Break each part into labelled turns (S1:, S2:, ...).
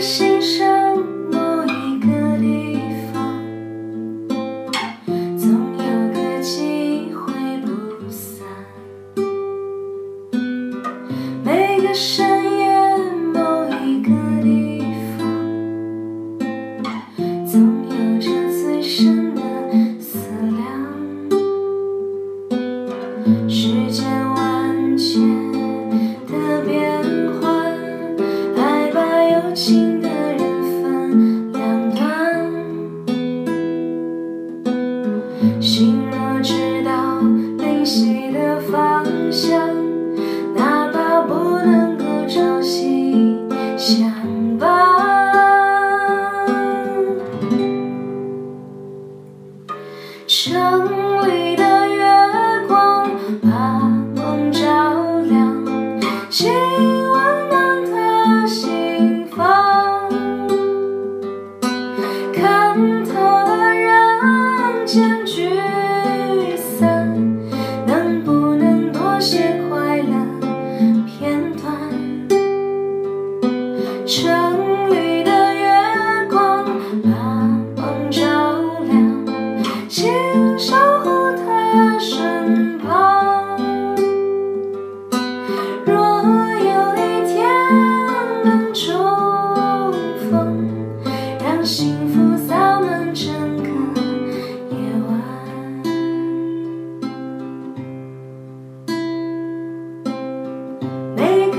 S1: 是。想。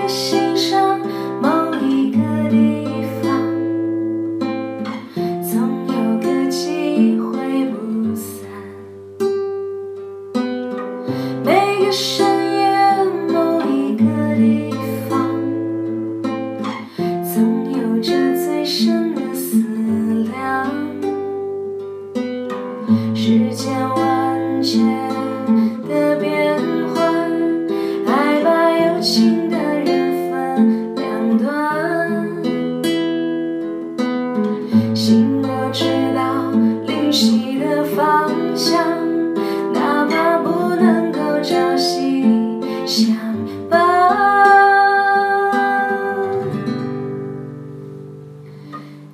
S1: 心上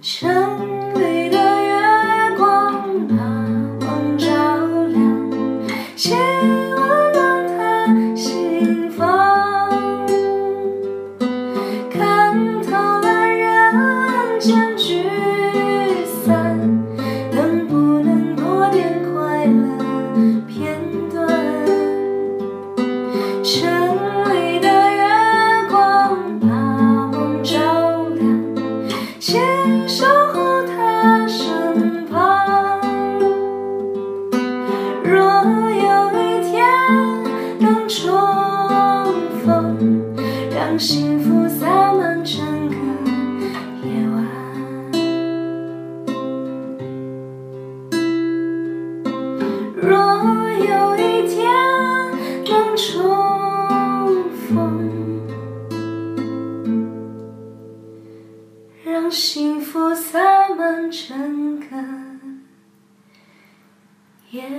S1: 城里的月光把梦照亮请温暖他心房看透了人间聚重逢让幸福洒满整个夜晚。若有一天能重逢让幸福洒满整个夜